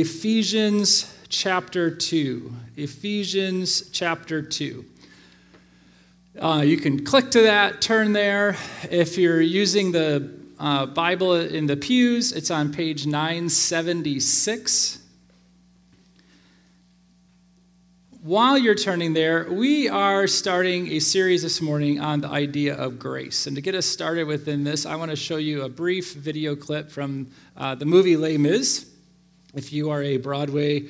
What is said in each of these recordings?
Ephesians chapter 2. Ephesians chapter 2. Uh, you can click to that, turn there. If you're using the uh, Bible in the pews, it's on page 976. While you're turning there, we are starting a series this morning on the idea of grace. And to get us started within this, I want to show you a brief video clip from uh, the movie Les Mis. If you are a Broadway,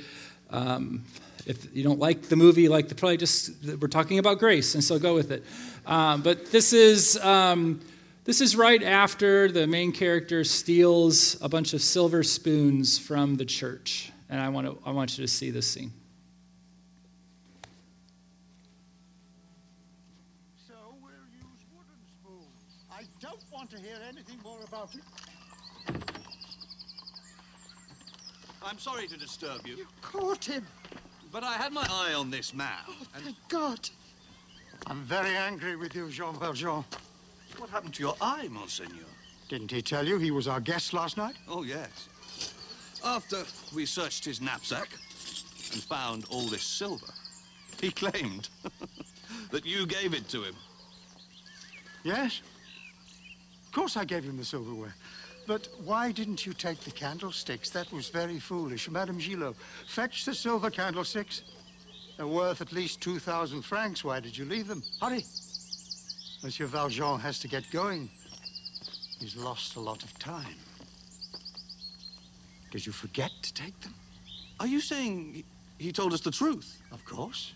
um, if you don't like the movie, like the play, just we're talking about grace, and so go with it. Um, but this is um, this is right after the main character steals a bunch of silver spoons from the church, and I want to I want you to see this scene. want to hear anything more about it. I'm sorry to disturb you. You caught him. But I had my eye on this man. Oh, thank God. I'm very angry with you, Jean Valjean. What happened to your eye, Monseigneur? Didn't he tell you he was our guest last night? Oh, yes. After we searched his knapsack and found all this silver, he claimed that you gave it to him. Yes? Of course I gave him the silverware. But why didn't you take the candlesticks? That was very foolish. Madame Gillot, fetch the silver candlesticks. They're worth at least 2,000 francs. Why did you leave them? Hurry. Monsieur Valjean has to get going. He's lost a lot of time. Did you forget to take them? Are you saying he told us the truth? Of course.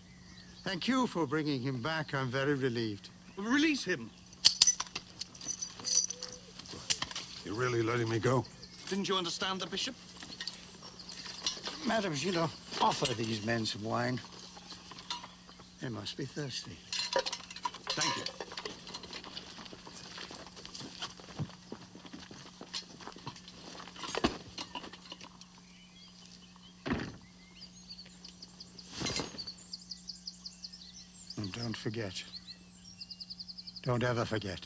Thank you for bringing him back. I'm very relieved. Release him. You're really letting me go? Didn't you understand the bishop? Madam, you know, offer these men some wine. They must be thirsty. Thank you. And don't forget. Don't ever forget.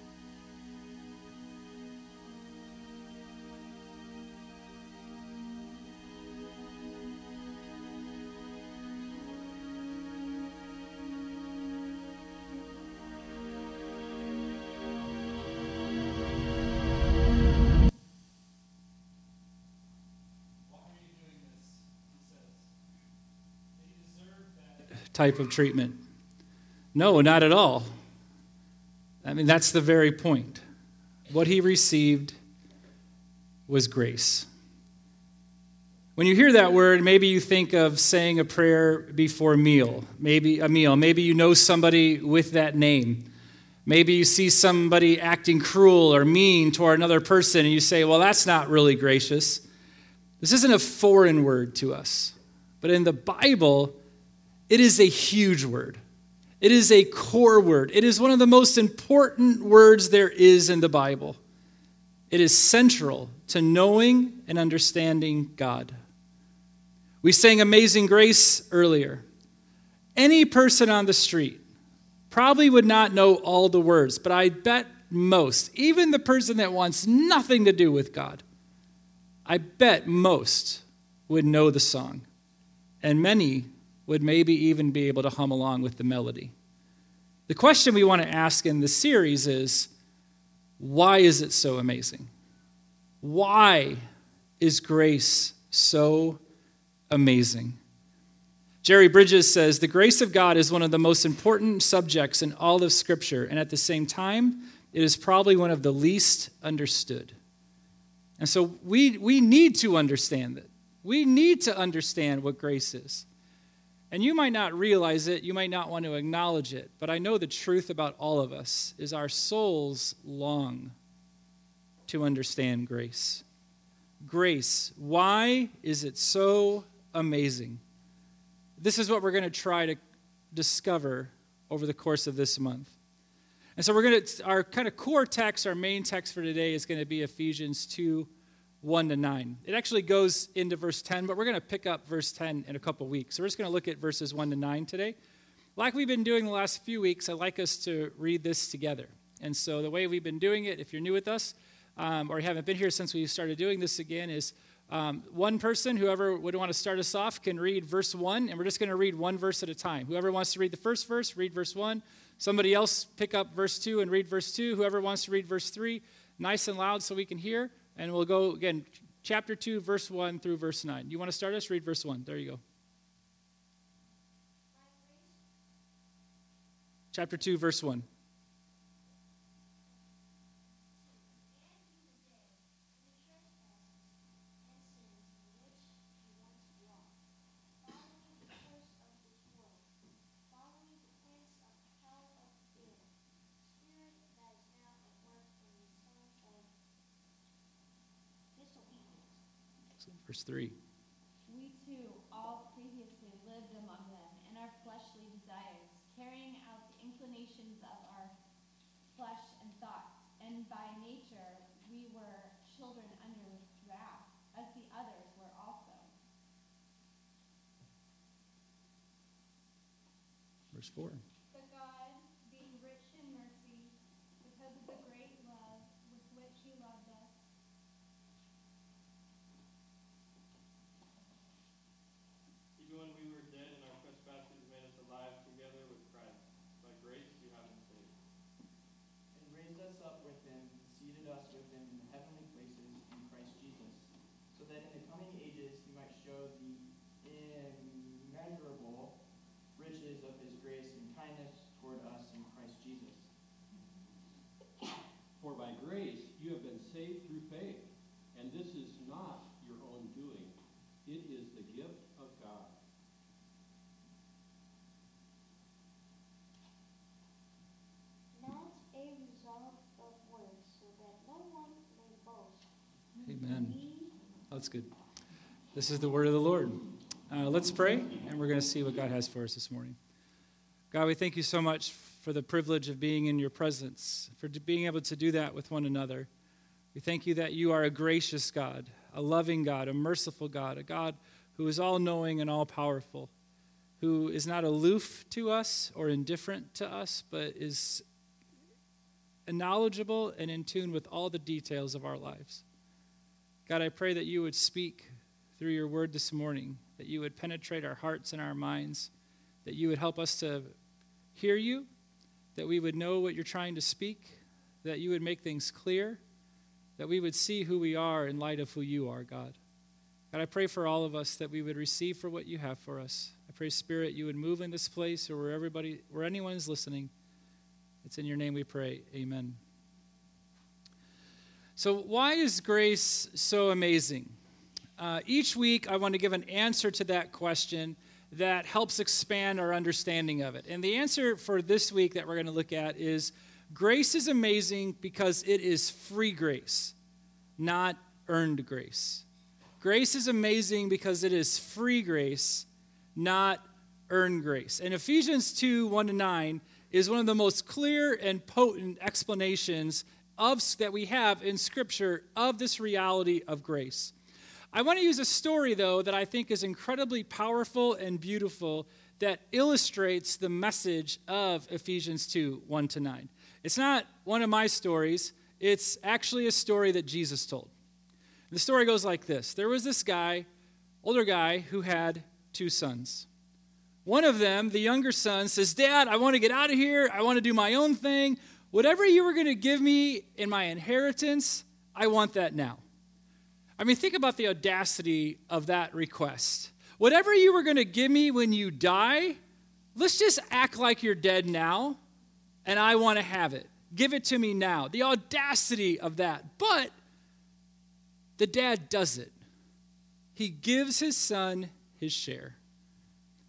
Type of treatment? No, not at all. I mean, that's the very point. What he received was grace. When you hear that word, maybe you think of saying a prayer before a meal, maybe a meal. Maybe you know somebody with that name. Maybe you see somebody acting cruel or mean toward another person, and you say, Well, that's not really gracious. This isn't a foreign word to us. But in the Bible, it is a huge word. It is a core word. It is one of the most important words there is in the Bible. It is central to knowing and understanding God. We sang Amazing Grace earlier. Any person on the street probably would not know all the words, but I bet most, even the person that wants nothing to do with God, I bet most would know the song. And many would maybe even be able to hum along with the melody. The question we want to ask in this series is why is it so amazing? Why is grace so amazing? Jerry Bridges says the grace of God is one of the most important subjects in all of Scripture, and at the same time, it is probably one of the least understood. And so we, we need to understand it. We need to understand what grace is. And you might not realize it, you might not want to acknowledge it, but I know the truth about all of us is our souls long to understand grace. Grace, why is it so amazing? This is what we're going to try to discover over the course of this month. And so we're going to, our kind of core text, our main text for today is going to be Ephesians 2 1 to 9. It actually goes into verse 10, but we're going to pick up verse 10 in a couple weeks. So we're just going to look at verses 1 to 9 today. Like we've been doing the last few weeks, I'd like us to read this together. And so the way we've been doing it, if you're new with us, um, or you haven't been here since we started doing this again, is um, one person, whoever would want to start us off, can read verse 1, and we're just going to read one verse at a time. Whoever wants to read the first verse, read verse 1. Somebody else pick up verse 2 and read verse 2. Whoever wants to read verse 3, nice and loud so we can hear. And we'll go again, chapter 2, verse 1 through verse 9. You want to start us? Read verse 1. There you go. Chapter 2, verse 1. Verse 3. We too all previously lived among them in our fleshly desires, carrying out the inclinations of our flesh and thoughts. And by nature we were children under wrath, as the others were also. Verse 4. But God, being rich in mercy, because of the great love with which He loved us, Even when we were dead in our trespasses, he made us alive together with Christ. By grace you have been saved. and raised us up with him, and seated us with him in the heavenly places in Christ Jesus, so that in the coming ages he might show the immeasurable riches of his grace and kindness toward us in Christ Jesus. For by grace you have been saved through faith, and this is not your own doing. It is the gift of God. not a result of works, so that no one may boast. Amen. That's good. This is the word of the Lord. Uh, let's pray, and we're going to see what God has for us this morning. God, we thank you so much for the privilege of being in your presence, for being able to do that with one another. We thank you that you are a gracious God, a loving God, a merciful God, a God who is all knowing and all powerful, who is not aloof to us or indifferent to us, but is knowledgeable and in tune with all the details of our lives. God, I pray that you would speak through your word this morning, that you would penetrate our hearts and our minds, that you would help us to hear you, that we would know what you're trying to speak, that you would make things clear, that we would see who we are in light of who you are, God. God, I pray for all of us that we would receive for what you have for us. I pray, Spirit, you would move in this place or where everybody, where anyone is listening. It's in your name we pray. Amen. So, why is grace so amazing? Uh, each week, I want to give an answer to that question that helps expand our understanding of it. And the answer for this week that we're going to look at is grace is amazing because it is free grace, not earned grace. Grace is amazing because it is free grace, not earned grace. And Ephesians 2 1 to 9 is one of the most clear and potent explanations of, that we have in Scripture of this reality of grace. I want to use a story, though, that I think is incredibly powerful and beautiful that illustrates the message of Ephesians 2 1 to 9. It's not one of my stories, it's actually a story that Jesus told. The story goes like this There was this guy, older guy, who had two sons. One of them, the younger son, says, Dad, I want to get out of here. I want to do my own thing. Whatever you were going to give me in my inheritance, I want that now. I mean, think about the audacity of that request. Whatever you were going to give me when you die, let's just act like you're dead now, and I want to have it. Give it to me now. The audacity of that. But the dad does it. He gives his son his share.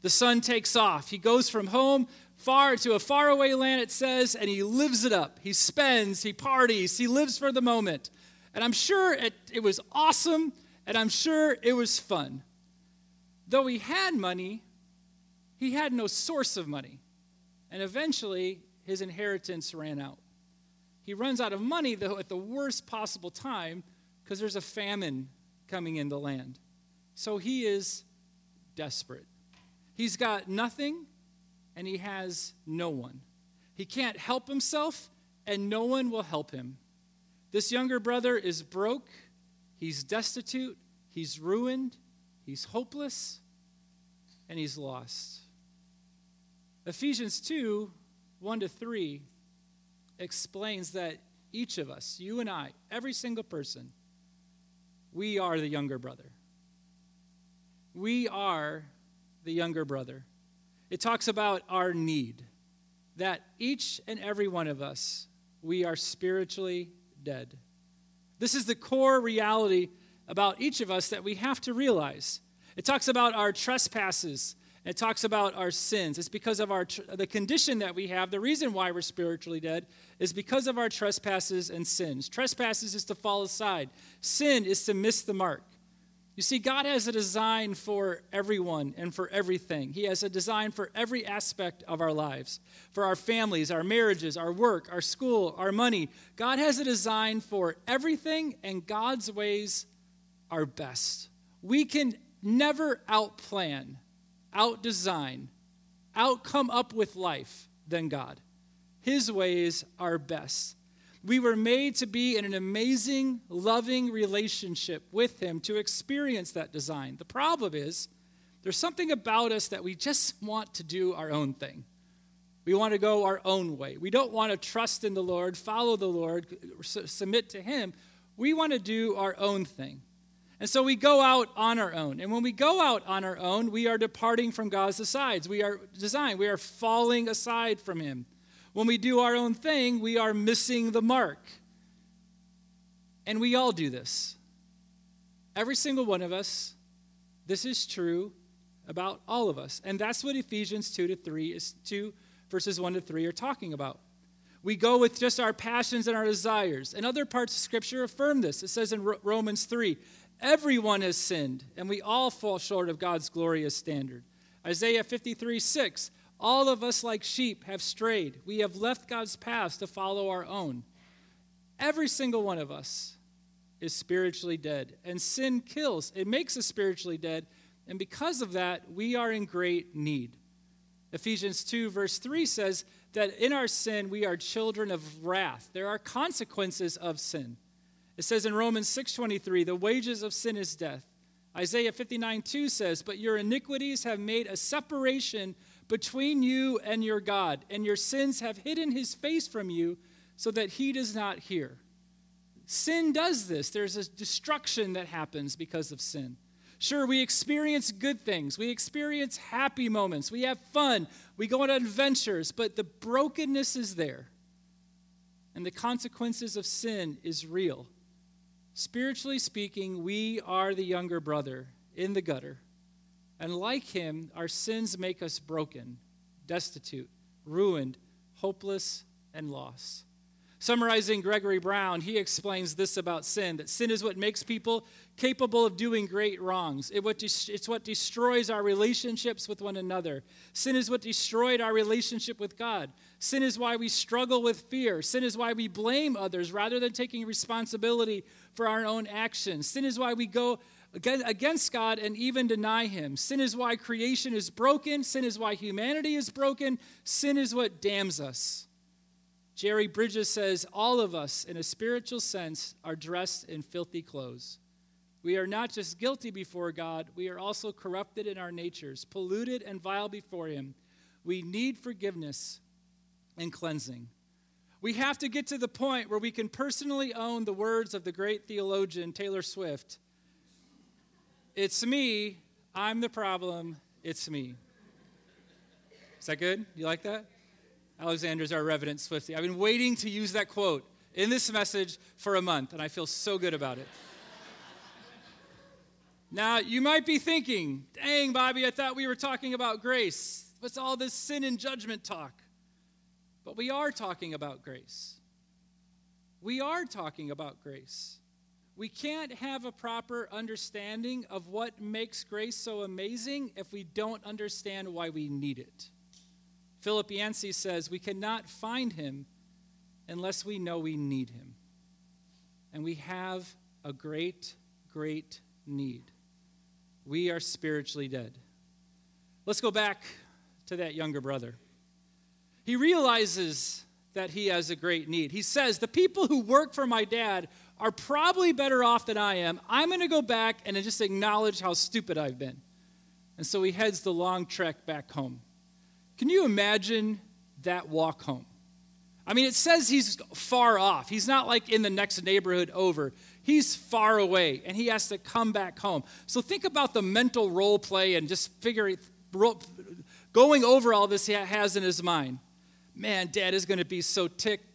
The son takes off. He goes from home far to a faraway land, it says, and he lives it up. He spends, he parties, he lives for the moment. And I'm sure it, it was awesome, and I'm sure it was fun. Though he had money, he had no source of money. And eventually, his inheritance ran out. He runs out of money, though, at the worst possible time because there's a famine coming in the land. So he is desperate. He's got nothing and he has no one. He can't help himself and no one will help him. This younger brother is broke, he's destitute, he's ruined, he's hopeless, and he's lost. Ephesians 2 1 to 3 explains that each of us, you and I, every single person, we are the younger brother. We are the younger brother. It talks about our need, that each and every one of us, we are spiritually dead. This is the core reality about each of us that we have to realize. It talks about our trespasses it talks about our sins. It's because of our the condition that we have. The reason why we're spiritually dead is because of our trespasses and sins. Trespasses is to fall aside. Sin is to miss the mark. You see, God has a design for everyone and for everything. He has a design for every aspect of our lives, for our families, our marriages, our work, our school, our money. God has a design for everything, and God's ways are best. We can never outplan out design, out come up with life than God. His ways are best. We were made to be in an amazing, loving relationship with Him to experience that design. The problem is, there's something about us that we just want to do our own thing. We want to go our own way. We don't want to trust in the Lord, follow the Lord, submit to Him. We want to do our own thing. And so we go out on our own. And when we go out on our own, we are departing from God's asides. We are designed, we are falling aside from Him. When we do our own thing, we are missing the mark. And we all do this. Every single one of us, this is true about all of us. And that's what Ephesians 2 to 3 is 2 verses 1 to 3 are talking about. We go with just our passions and our desires. And other parts of Scripture affirm this. It says in Romans 3 Everyone has sinned, and we all fall short of God's glorious standard. Isaiah 53 6 All of us, like sheep, have strayed. We have left God's paths to follow our own. Every single one of us is spiritually dead, and sin kills. It makes us spiritually dead, and because of that, we are in great need. Ephesians 2, verse 3 says that in our sin, we are children of wrath. There are consequences of sin. It says in Romans 6:23, "The wages of sin is death." Isaiah 59:2 says, "But your iniquities have made a separation between you and your God, and your sins have hidden his face from you so that he does not hear." Sin does this. There's a destruction that happens because of sin. Sure, we experience good things. We experience happy moments. We have fun. We go on adventures, but the brokenness is there. And the consequences of sin is real. Spiritually speaking, we are the younger brother in the gutter. And like him, our sins make us broken, destitute, ruined, hopeless, and lost. Summarizing Gregory Brown, he explains this about sin that sin is what makes people capable of doing great wrongs. It's what destroys our relationships with one another. Sin is what destroyed our relationship with God. Sin is why we struggle with fear. Sin is why we blame others rather than taking responsibility for our own actions. Sin is why we go against God and even deny Him. Sin is why creation is broken. Sin is why humanity is broken. Sin is what damns us. Jerry Bridges says, All of us, in a spiritual sense, are dressed in filthy clothes. We are not just guilty before God, we are also corrupted in our natures, polluted and vile before Him. We need forgiveness and cleansing. We have to get to the point where we can personally own the words of the great theologian Taylor Swift It's me, I'm the problem, it's me. Is that good? You like that? Alexander's our reverend Swifty. I've been waiting to use that quote in this message for a month, and I feel so good about it. now, you might be thinking, dang, Bobby, I thought we were talking about grace. What's all this sin and judgment talk? But we are talking about grace. We are talking about grace. We can't have a proper understanding of what makes grace so amazing if we don't understand why we need it. Philip Yancey says, We cannot find him unless we know we need him. And we have a great, great need. We are spiritually dead. Let's go back to that younger brother. He realizes that he has a great need. He says, The people who work for my dad are probably better off than I am. I'm going to go back and just acknowledge how stupid I've been. And so he heads the long trek back home. Can you imagine that walk home? I mean, it says he's far off. He's not like in the next neighborhood over. He's far away and he has to come back home. So think about the mental role play and just figuring, going over all this he has in his mind. Man, dad is going to be so ticked.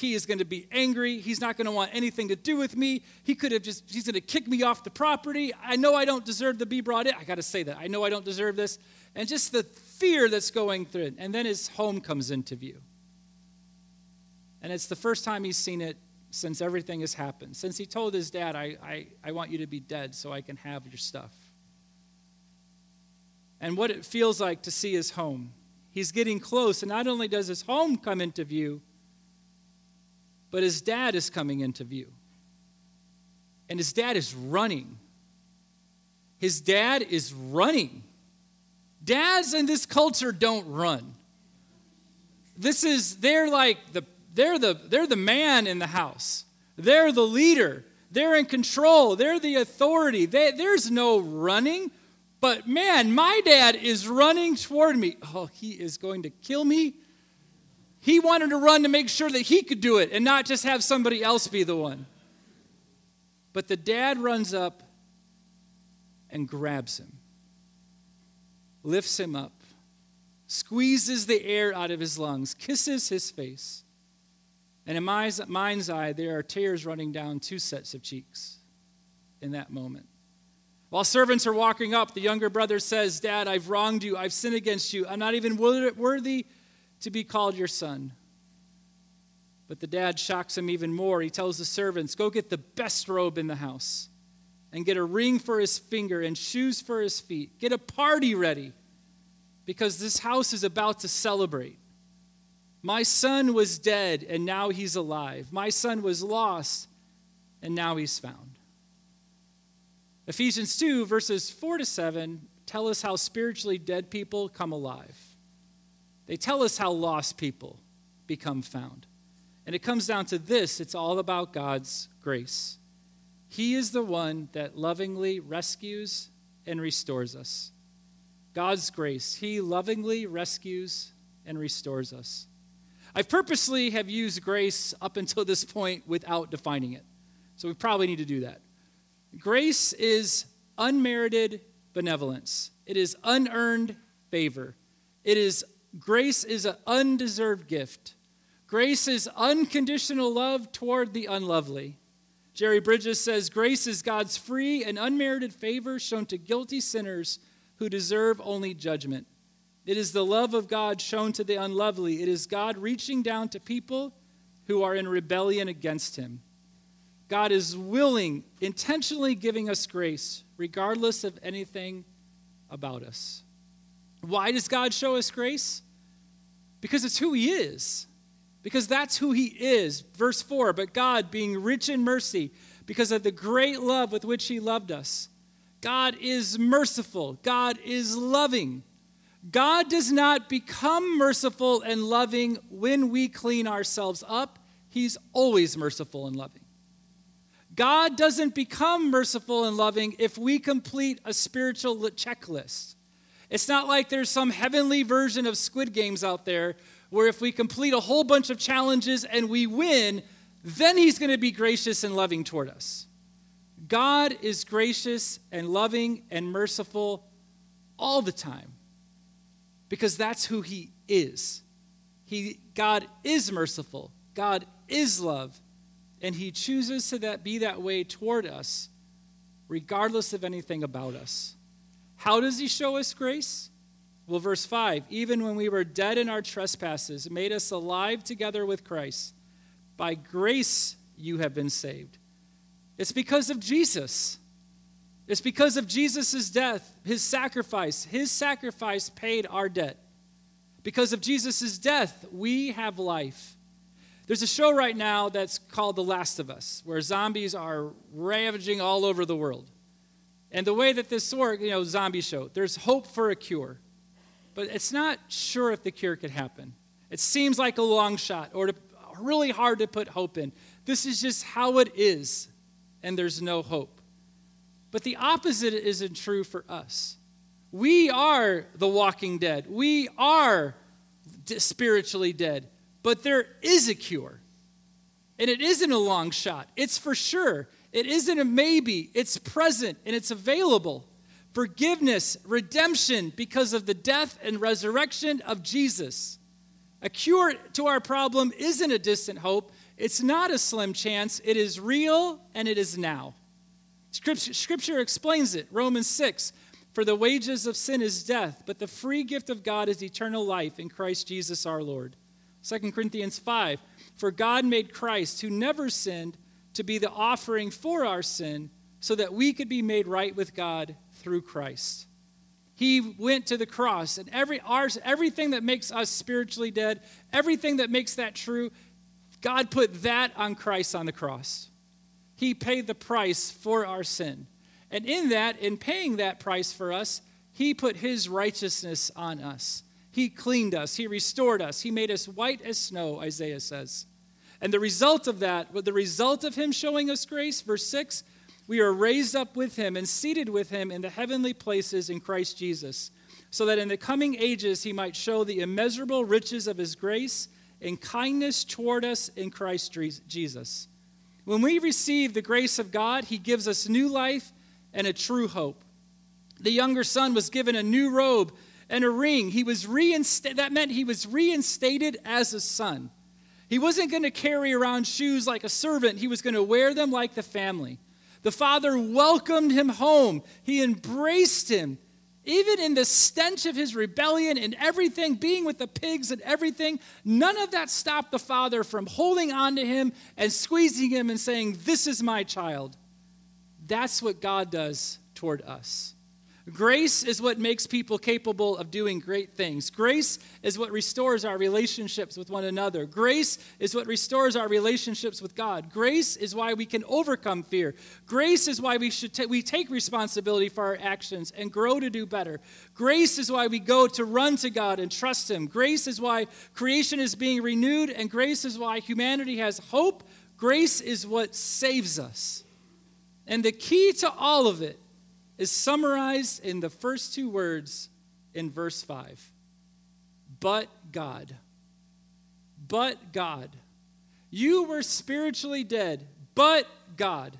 He is going to be angry. He's not going to want anything to do with me. He could have just, he's going to kick me off the property. I know I don't deserve to be brought in. I got to say that. I know I don't deserve this. And just the fear that's going through. And then his home comes into view. And it's the first time he's seen it since everything has happened. Since he told his dad, I, I, I want you to be dead so I can have your stuff. And what it feels like to see his home. He's getting close, and not only does his home come into view, but his dad is coming into view. And his dad is running. His dad is running. Dads in this culture don't run. This is, they're like the, they're the, they're the man in the house. They're the leader. They're in control. They're the authority. They, there's no running. But man, my dad is running toward me. Oh, he is going to kill me he wanted to run to make sure that he could do it and not just have somebody else be the one. But the dad runs up and grabs him, lifts him up, squeezes the air out of his lungs, kisses his face. And in my mind's eye, there are tears running down two sets of cheeks in that moment. While servants are walking up, the younger brother says, Dad, I've wronged you. I've sinned against you. I'm not even worthy to be called your son. But the dad shocks him even more. He tells the servants, Go get the best robe in the house and get a ring for his finger and shoes for his feet. Get a party ready because this house is about to celebrate. My son was dead and now he's alive. My son was lost and now he's found. Ephesians 2, verses 4 to 7, tell us how spiritually dead people come alive. They tell us how lost people become found. And it comes down to this it's all about God's grace. He is the one that lovingly rescues and restores us. God's grace. He lovingly rescues and restores us. I purposely have used grace up until this point without defining it. So we probably need to do that. Grace is unmerited benevolence, it is unearned favor, it is Grace is an undeserved gift. Grace is unconditional love toward the unlovely. Jerry Bridges says grace is God's free and unmerited favor shown to guilty sinners who deserve only judgment. It is the love of God shown to the unlovely. It is God reaching down to people who are in rebellion against Him. God is willing, intentionally giving us grace, regardless of anything about us. Why does God show us grace? Because it's who He is. Because that's who He is. Verse 4 But God, being rich in mercy, because of the great love with which He loved us, God is merciful, God is loving. God does not become merciful and loving when we clean ourselves up. He's always merciful and loving. God doesn't become merciful and loving if we complete a spiritual checklist. It's not like there's some heavenly version of Squid Games out there where if we complete a whole bunch of challenges and we win, then he's going to be gracious and loving toward us. God is gracious and loving and merciful all the time because that's who he is. He, God is merciful, God is love, and he chooses to that, be that way toward us regardless of anything about us. How does he show us grace? Well, verse 5 even when we were dead in our trespasses, made us alive together with Christ. By grace you have been saved. It's because of Jesus. It's because of Jesus' death, his sacrifice. His sacrifice paid our debt. Because of Jesus' death, we have life. There's a show right now that's called The Last of Us, where zombies are ravaging all over the world. And the way that this works, you know, zombie show, there's hope for a cure, but it's not sure if the cure could happen. It seems like a long shot or to, really hard to put hope in. This is just how it is, and there's no hope. But the opposite isn't true for us. We are the walking dead. We are spiritually dead. But there is a cure. And it isn't a long shot, it's for sure. It isn't a maybe, it's present and it's available. Forgiveness, redemption because of the death and resurrection of Jesus. A cure to our problem isn't a distant hope, it's not a slim chance. It is real and it is now. Scripture, scripture explains it. Romans 6 For the wages of sin is death, but the free gift of God is eternal life in Christ Jesus our Lord. 2 Corinthians 5 For God made Christ, who never sinned, to be the offering for our sin, so that we could be made right with God through Christ. He went to the cross, and every ours, everything that makes us spiritually dead, everything that makes that true, God put that on Christ on the cross. He paid the price for our sin. And in that, in paying that price for us, He put His righteousness on us. He cleaned us, He restored us, He made us white as snow, Isaiah says. And the result of that, the result of Him showing us grace, verse 6, we are raised up with Him and seated with Him in the heavenly places in Christ Jesus, so that in the coming ages He might show the immeasurable riches of His grace and kindness toward us in Christ Jesus. When we receive the grace of God, He gives us new life and a true hope. The younger son was given a new robe and a ring. He was reinstated. That meant he was reinstated as a son. He wasn't going to carry around shoes like a servant, he was going to wear them like the family. The father welcomed him home, he embraced him. Even in the stench of his rebellion and everything, being with the pigs and everything, none of that stopped the father from holding on to him and squeezing him and saying, This is my child. That's what God does toward us. Grace is what makes people capable of doing great things. Grace is what restores our relationships with one another. Grace is what restores our relationships with God. Grace is why we can overcome fear. Grace is why we should ta- we take responsibility for our actions and grow to do better. Grace is why we go to run to God and trust him. Grace is why creation is being renewed and grace is why humanity has hope. Grace is what saves us. And the key to all of it is summarized in the first two words in verse 5 But God. But God. You were spiritually dead, but God.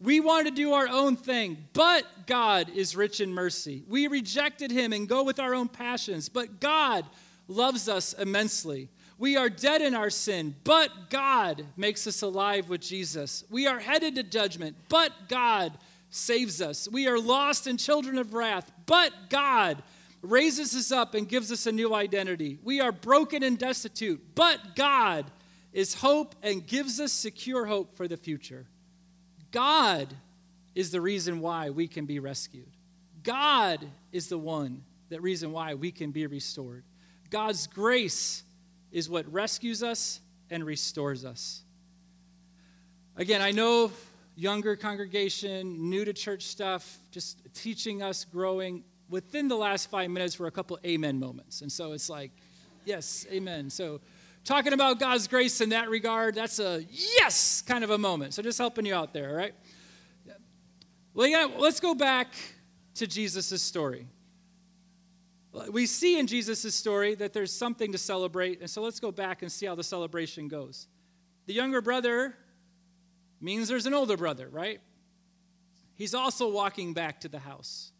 We wanted to do our own thing, but God is rich in mercy. We rejected him and go with our own passions, but God loves us immensely. We are dead in our sin, but God makes us alive with Jesus. We are headed to judgment, but God saves us. We are lost and children of wrath, but God raises us up and gives us a new identity. We are broken and destitute, but God is hope and gives us secure hope for the future. God is the reason why we can be rescued. God is the one, that reason why we can be restored. God's grace is what rescues us and restores us. Again, I know younger congregation, new to church stuff, just teaching us, growing. Within the last five minutes were a couple amen moments. And so it's like, yes, amen. So talking about God's grace in that regard, that's a yes kind of a moment. So just helping you out there, all right? Well, yeah, let's go back to Jesus' story. We see in Jesus' story that there's something to celebrate, and so let's go back and see how the celebration goes. The younger brother means there's an older brother, right? He's also walking back to the house.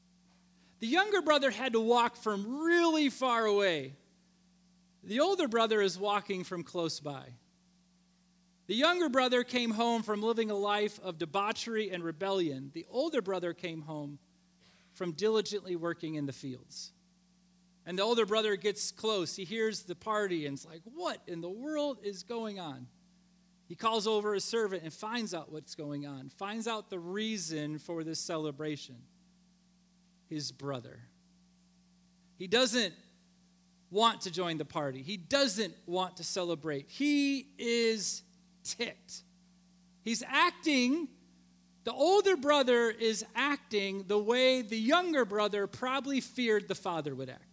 The younger brother had to walk from really far away. The older brother is walking from close by. The younger brother came home from living a life of debauchery and rebellion. The older brother came home from diligently working in the fields. And the older brother gets close. He hears the party and it's like, what in the world is going on? He calls over a servant and finds out what's going on, finds out the reason for this celebration his brother. He doesn't want to join the party. He doesn't want to celebrate. He is ticked. He's acting, the older brother is acting the way the younger brother probably feared the father would act.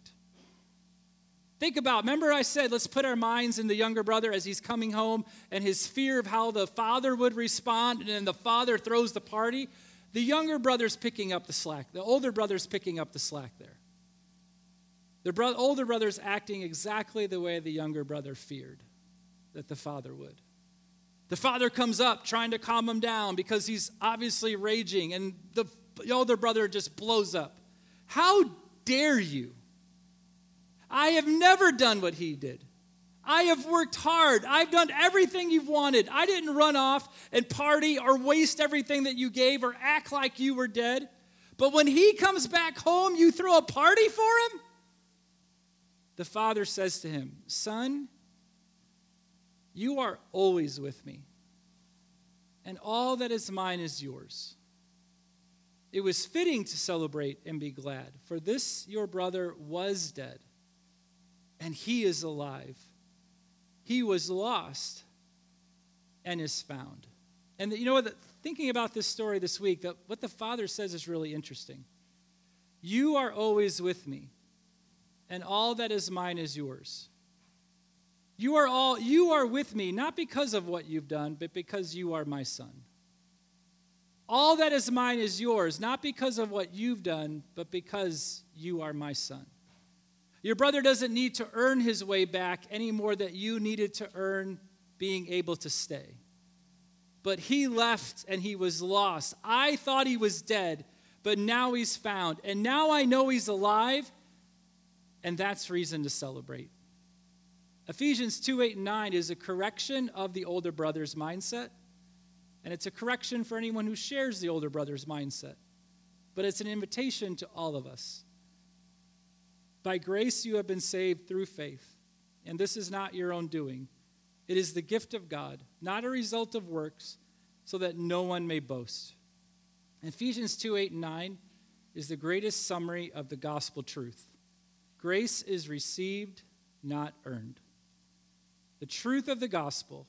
Think about, remember I said, let's put our minds in the younger brother as he's coming home and his fear of how the father would respond, and then the father throws the party. The younger brother's picking up the slack. The older brother's picking up the slack there. The bro- older brother's acting exactly the way the younger brother feared that the father would. The father comes up trying to calm him down because he's obviously raging, and the older brother just blows up. How dare you? I have never done what he did. I have worked hard. I've done everything you've wanted. I didn't run off and party or waste everything that you gave or act like you were dead. But when he comes back home, you throw a party for him? The father says to him, Son, you are always with me, and all that is mine is yours. It was fitting to celebrate and be glad, for this your brother was dead and he is alive. He was lost and is found. And you know what? Thinking about this story this week, that what the Father says is really interesting. You are always with me, and all that is mine is yours. You are all you are with me not because of what you've done, but because you are my son. All that is mine is yours, not because of what you've done, but because you are my son. Your brother doesn't need to earn his way back any more that you needed to earn being able to stay. But he left and he was lost. I thought he was dead, but now he's found. And now I know he's alive, and that's reason to celebrate. Ephesians 2 8 and 9 is a correction of the older brother's mindset, and it's a correction for anyone who shares the older brother's mindset. But it's an invitation to all of us. By grace you have been saved through faith, and this is not your own doing. It is the gift of God, not a result of works, so that no one may boast. Ephesians 2 8 and 9 is the greatest summary of the gospel truth. Grace is received, not earned. The truth of the gospel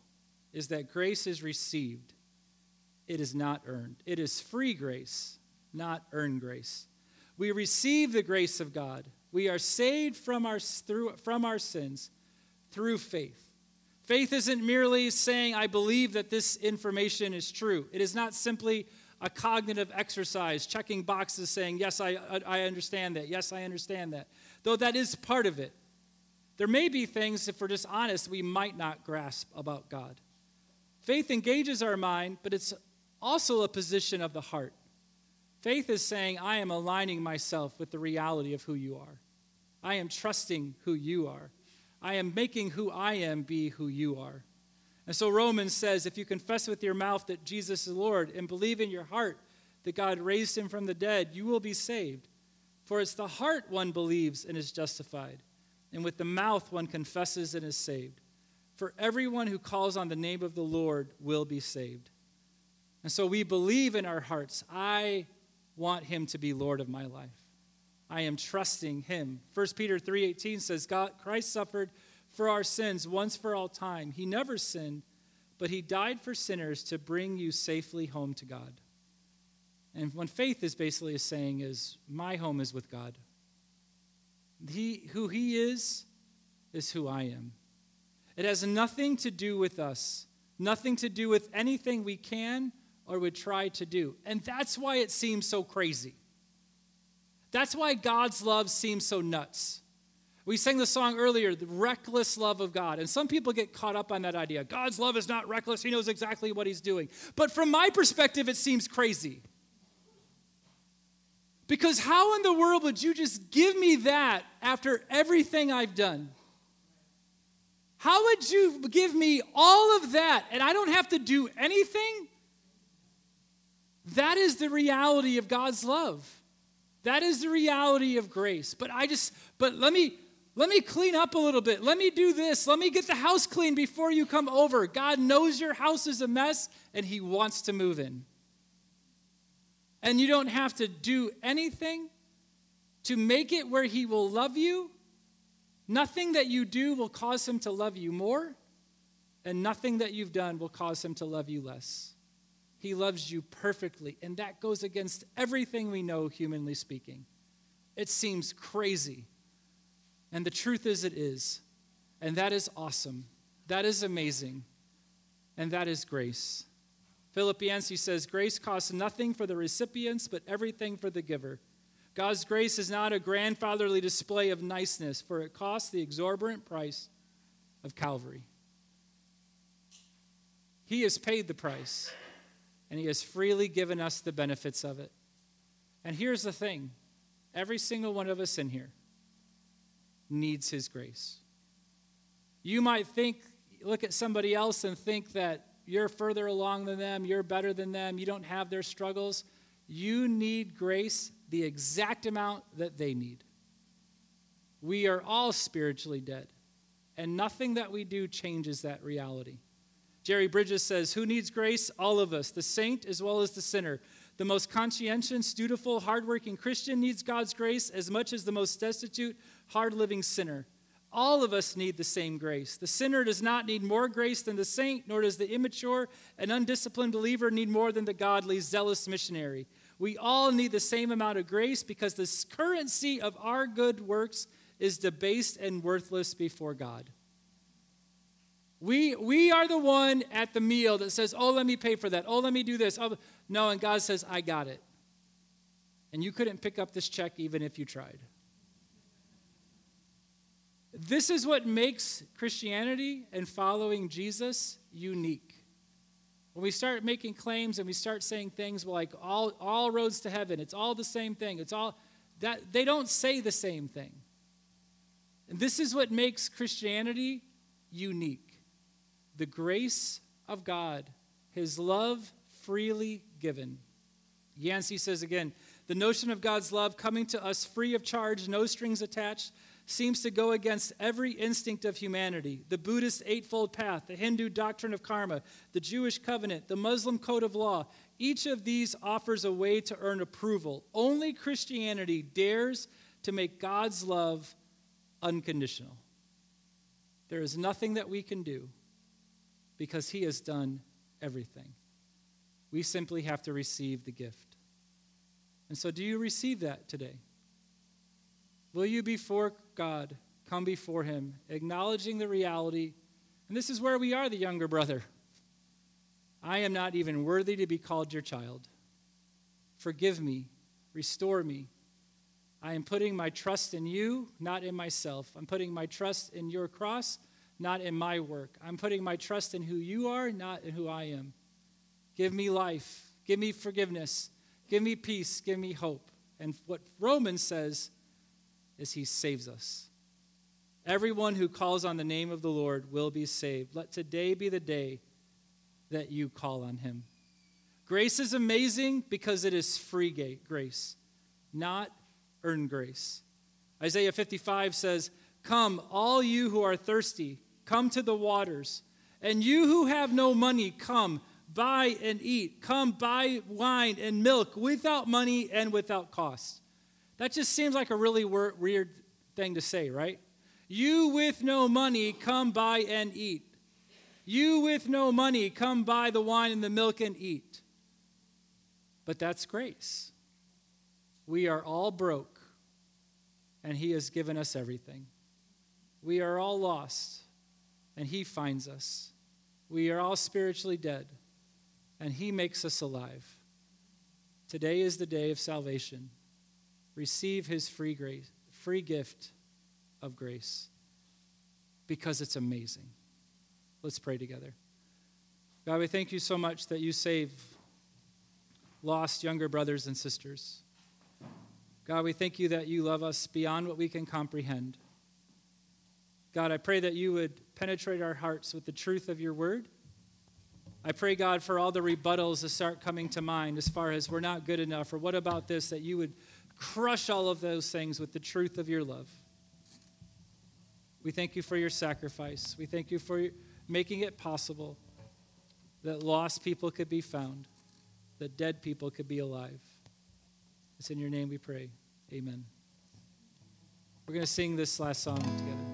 is that grace is received, it is not earned. It is free grace, not earned grace. We receive the grace of God we are saved from our, through, from our sins through faith. Faith isn't merely saying, I believe that this information is true. It is not simply a cognitive exercise, checking boxes saying, Yes, I, I understand that. Yes, I understand that. Though that is part of it. There may be things, if we're just honest, we might not grasp about God. Faith engages our mind, but it's also a position of the heart. Faith is saying, I am aligning myself with the reality of who you are. I am trusting who you are. I am making who I am be who you are. And so Romans says if you confess with your mouth that Jesus is Lord and believe in your heart that God raised him from the dead, you will be saved. For it's the heart one believes and is justified, and with the mouth one confesses and is saved. For everyone who calls on the name of the Lord will be saved. And so we believe in our hearts, I want him to be Lord of my life. I am trusting him. 1 Peter 3:18 says God Christ suffered for our sins once for all time. He never sinned, but he died for sinners to bring you safely home to God. And what faith is basically saying is my home is with God. He, who he is is who I am. It has nothing to do with us, nothing to do with anything we can or would try to do. And that's why it seems so crazy. That's why God's love seems so nuts. We sang the song earlier, the reckless love of God. And some people get caught up on that idea. God's love is not reckless, He knows exactly what He's doing. But from my perspective, it seems crazy. Because how in the world would you just give me that after everything I've done? How would you give me all of that and I don't have to do anything? That is the reality of God's love. That is the reality of grace. But I just, but let me, let me clean up a little bit. Let me do this. Let me get the house clean before you come over. God knows your house is a mess and He wants to move in. And you don't have to do anything to make it where He will love you. Nothing that you do will cause him to love you more, and nothing that you've done will cause him to love you less. He loves you perfectly, and that goes against everything we know, humanly speaking. It seems crazy. And the truth is, it is. And that is awesome. That is amazing. And that is grace. Philip Yancey says, Grace costs nothing for the recipients, but everything for the giver. God's grace is not a grandfatherly display of niceness, for it costs the exorbitant price of Calvary. He has paid the price, and He has freely given us the benefits of it. And here's the thing every single one of us in here needs His grace. You might think, look at somebody else and think that you're further along than them, you're better than them, you don't have their struggles. You need grace the exact amount that they need. We are all spiritually dead, and nothing that we do changes that reality. Jerry Bridges says, Who needs grace? All of us, the saint as well as the sinner. The most conscientious, dutiful, hardworking Christian needs God's grace as much as the most destitute, hard living sinner. All of us need the same grace. The sinner does not need more grace than the saint, nor does the immature and undisciplined believer need more than the godly, zealous missionary. We all need the same amount of grace because the currency of our good works is debased and worthless before God. We, we are the one at the meal that says, Oh, let me pay for that. Oh, let me do this. Oh, no, and God says, I got it. And you couldn't pick up this check even if you tried. This is what makes Christianity and following Jesus unique. When we start making claims and we start saying things like all, all roads to heaven, it's all the same thing. It's all that they don't say the same thing. And this is what makes Christianity unique. The grace of God, his love freely given. Yancey says again, the notion of God's love coming to us free of charge, no strings attached, seems to go against every instinct of humanity the Buddhist Eightfold Path, the Hindu doctrine of karma, the Jewish covenant, the Muslim code of law. Each of these offers a way to earn approval. Only Christianity dares to make God's love unconditional. There is nothing that we can do because He has done everything. We simply have to receive the gift. And so, do you receive that today? Will you before God come before Him, acknowledging the reality? And this is where we are, the younger brother. I am not even worthy to be called your child. Forgive me, restore me. I am putting my trust in you, not in myself. I'm putting my trust in your cross, not in my work. I'm putting my trust in who you are, not in who I am. Give me life. Give me forgiveness. Give me peace. Give me hope. And what Romans says is he saves us. Everyone who calls on the name of the Lord will be saved. Let today be the day that you call on him. Grace is amazing because it is free grace, not earned grace. Isaiah 55 says, Come, all you who are thirsty, come to the waters. And you who have no money, come, buy and eat. Come, buy wine and milk without money and without cost. That just seems like a really weird thing to say, right? You with no money, come buy and eat. You with no money, come buy the wine and the milk and eat. But that's grace. We are all broke, and He has given us everything. We are all lost, and He finds us. We are all spiritually dead, and He makes us alive. Today is the day of salvation receive his free grace, free gift of grace because it's amazing. Let's pray together. God, we thank you so much that you save lost younger brothers and sisters. God, we thank you that you love us beyond what we can comprehend. God, I pray that you would penetrate our hearts with the truth of your word. I pray, God, for all the rebuttals that start coming to mind as far as we're not good enough, or what about this, that you would crush all of those things with the truth of your love. We thank you for your sacrifice. We thank you for making it possible that lost people could be found, that dead people could be alive. It's in your name we pray. Amen. We're going to sing this last song together.